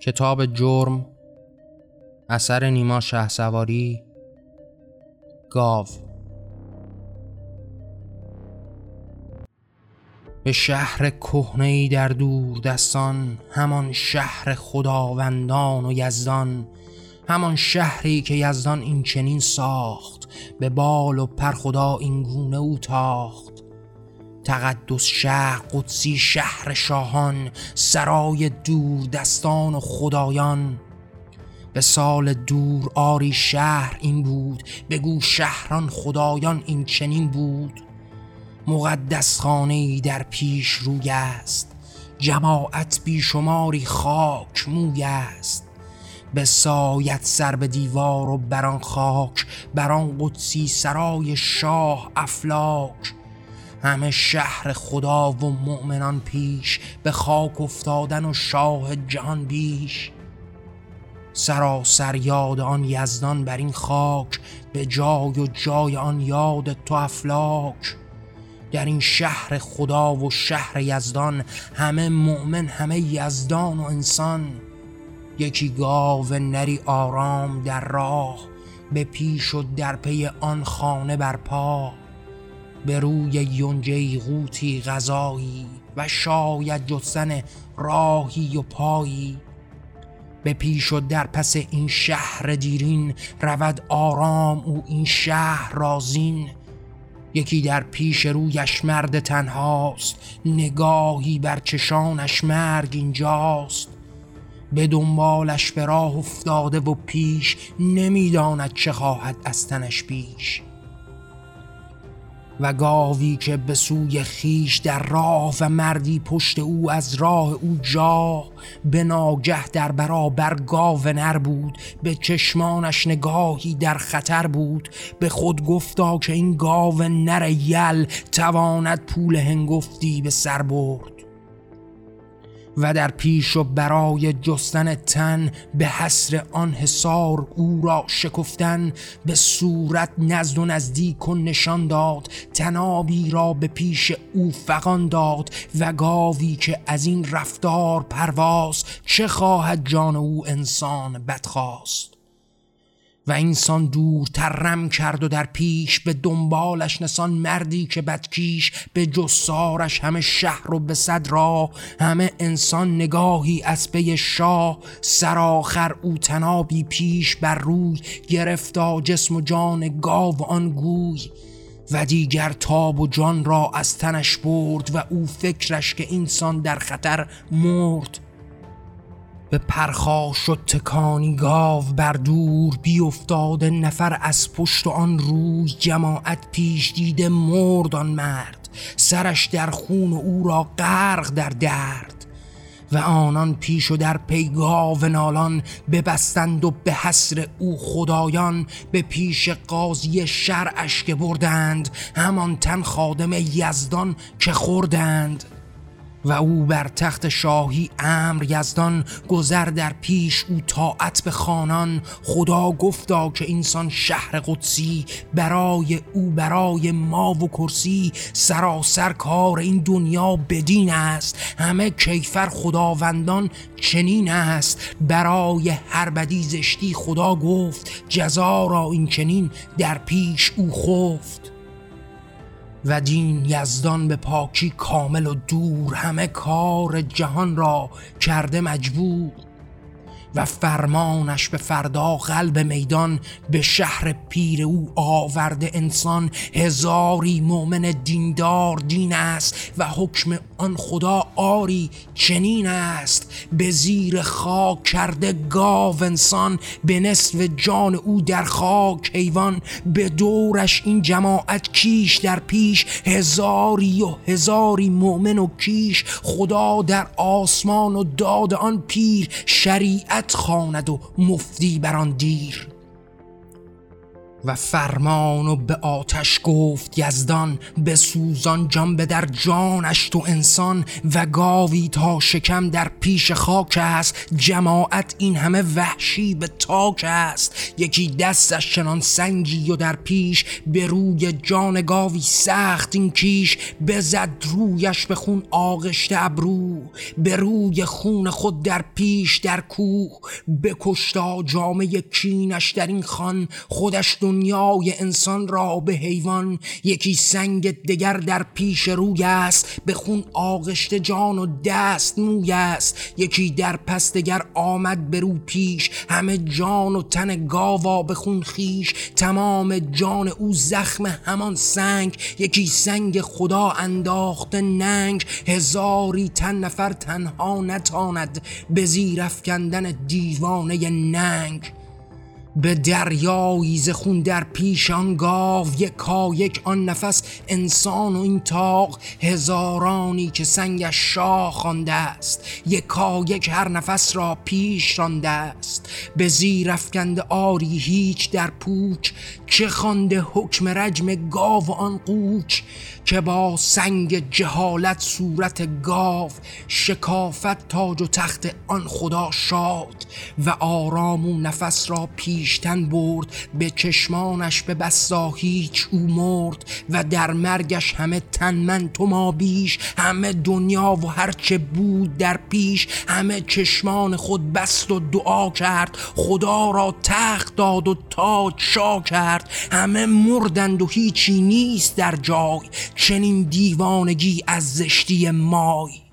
کتاب جرم اثر نیما شه سواری گاو. به شهر کهنه در دور دستان همان شهر خداوندان و یزدان همان شهری که یزدان این چنین ساخت به بال و پر خدا این گونه او تاخت. تقدس شهر قدسی شهر شاهان سرای دور دستان و خدایان. به سال دور آری شهر این بود بگو شهران خدایان این چنین بود. مقدس خانه در پیش روی است جماعت بیشماری خاک موی است. به سایت سر به دیوار و بران خاک بران قدسی سرای شاه افلاک. همه شهر خدا و مؤمنان پیش به خاک افتادن و شاه جهان بیش. سراسر یاد آن یزدان بر این خاک به جای و جای آن یاد تو افلاک. در این شهر خدا و شهر یزدان همه مؤمن همه یزدان و انسان. یکی گاو نری آرام در راه به پیش و در پی آن خانه بر پا به روی یونجه غوتی غذایی و شاید جستن راهی و پایی. به پیش و در پس این شهر دیرین رود آرام او این شهر رازین یکی در پیش رویش مرد تنهاست نگاهی بر چشانش مرگ اینجاست. به دنبالش به راه افتاده و پیش نمی‌داند چه خواهد از تنش پیش و گاوی که به سوی خیش در راه و مردی پشت او از راه او جا به ناگه در برابر گاو نر بود به چشمانش نگاهی در خطر بود. به خود گفتا که این گاو نر یل تواند پول هنگفتی به سر برد. و در پیش و برای جستن تن به حسر آن حصار او را شکفتن به صورت نزد و نزدیک و نشان داد تنابی را به پیش او فقان داد و گاوی که از این رفتار پرواز چه خواهد جان او انسان بدخواست؟ و اینسان دور ترم کرد و در پیش به دنبالش نسان مردی که بدکیش به جسارش همه شهر و به صد راه همه انسان نگاهی از پی شاه سرآخر او تنابی پیش بر روی گرفتا جسم و جان گاو آن گوی و دیگر تاب و جان را از تنش برد و او فکرش که انسان در خطر مرد به پرخاش شد تکانی گاو بر دور بی افتاده نفر از پشت آن روی جماعت پیش دیده مرد آن مرد. سرش در خون و او را غرق در درد. و آنان پیش و در پیگاو نالان ببستند و به حسر او خدایان به پیش قاضی شرعش که بردند همان تن خادم یزدان که خوردند. و او بر تخت شاهی امر یزدان گذر در پیش او طاعت به خانان. خدا گفتا که اینسان شهر قدسی برای او برای ما و کرسی. سراسر کار این دنیا بدین است. همه کیفر خداوندان چنین است. برای هر بدی زشتی خدا گفت جزا را این چنین در پیش او خفت. و دین یزدان به پاکی کامل و دور همه کار جهان را کرده مجبور. و فرمانش به فردا قلب میدان به شهر پیر او آورده انسان. هزاری مؤمن دیندار دین است و حکم آن خدا آری چنین است. به زیر خاک کرده گاو انسان به نصف جان او در خاک حیوان. به دورش این جماعت کیش در پیش. هزاری و هزاری مؤمن و کیش. خدا در آسمان و داد آن پیر. شریعت خواند و مفتی بر آن دیر. و فرمان و به آتش گفت یزدان به سوزان جان به در جانش تو انسان و گاوی تا شکم در پیش خاک است. جماعت این همه وحشی به تاک است. یکی دستش چنان سنگی و در پیش به روی جان گاوی سخت این کیش. بزد رویش به خون آغشته ابرو. به روی خون خود در پیش در کوه. بکشتا جامعه کینش در این خان. خودش دنیای انسان را به حیوان یکی سنگ دگر در پیش روی است به خون آغشته جان و دست موی است یکی در پس دگر آمد به رو پیش همه جان و تن گاوا به خون خیش تمام جان او زخم همان سنگ یکی سنگ خدا انداخته ننگ هزاری تن نفر تنها نتاند به زیر افکندن دیوانه ننگ. به دریایی ز خون در پیش آن گاو یکا یک آن نفس انسان و این تاق هزارانی که سنگش شاه خوانده است. یکا یک هر نفس را پیش رانده است. به زیر افکنده آری هیچ در پوچ چه خوانده حکم رجم گاو آن قوچ که با سنگ جهالت صورت گاو شکافت تاج و تخت آن خدا شاد. و آرام و نفس را پیشتن برد به چشمانش به بسا هیچ او مرد و در مرگش همه تن من تو ما بیش. همه دنیا و هرچه بود در پیش. همه چشمان خود بست و دعا کرد. خدا را تخت داد و تاج شا کرد. همه مردند و هیچی نیست در جای. چنین دیوانگی از زشتی مای.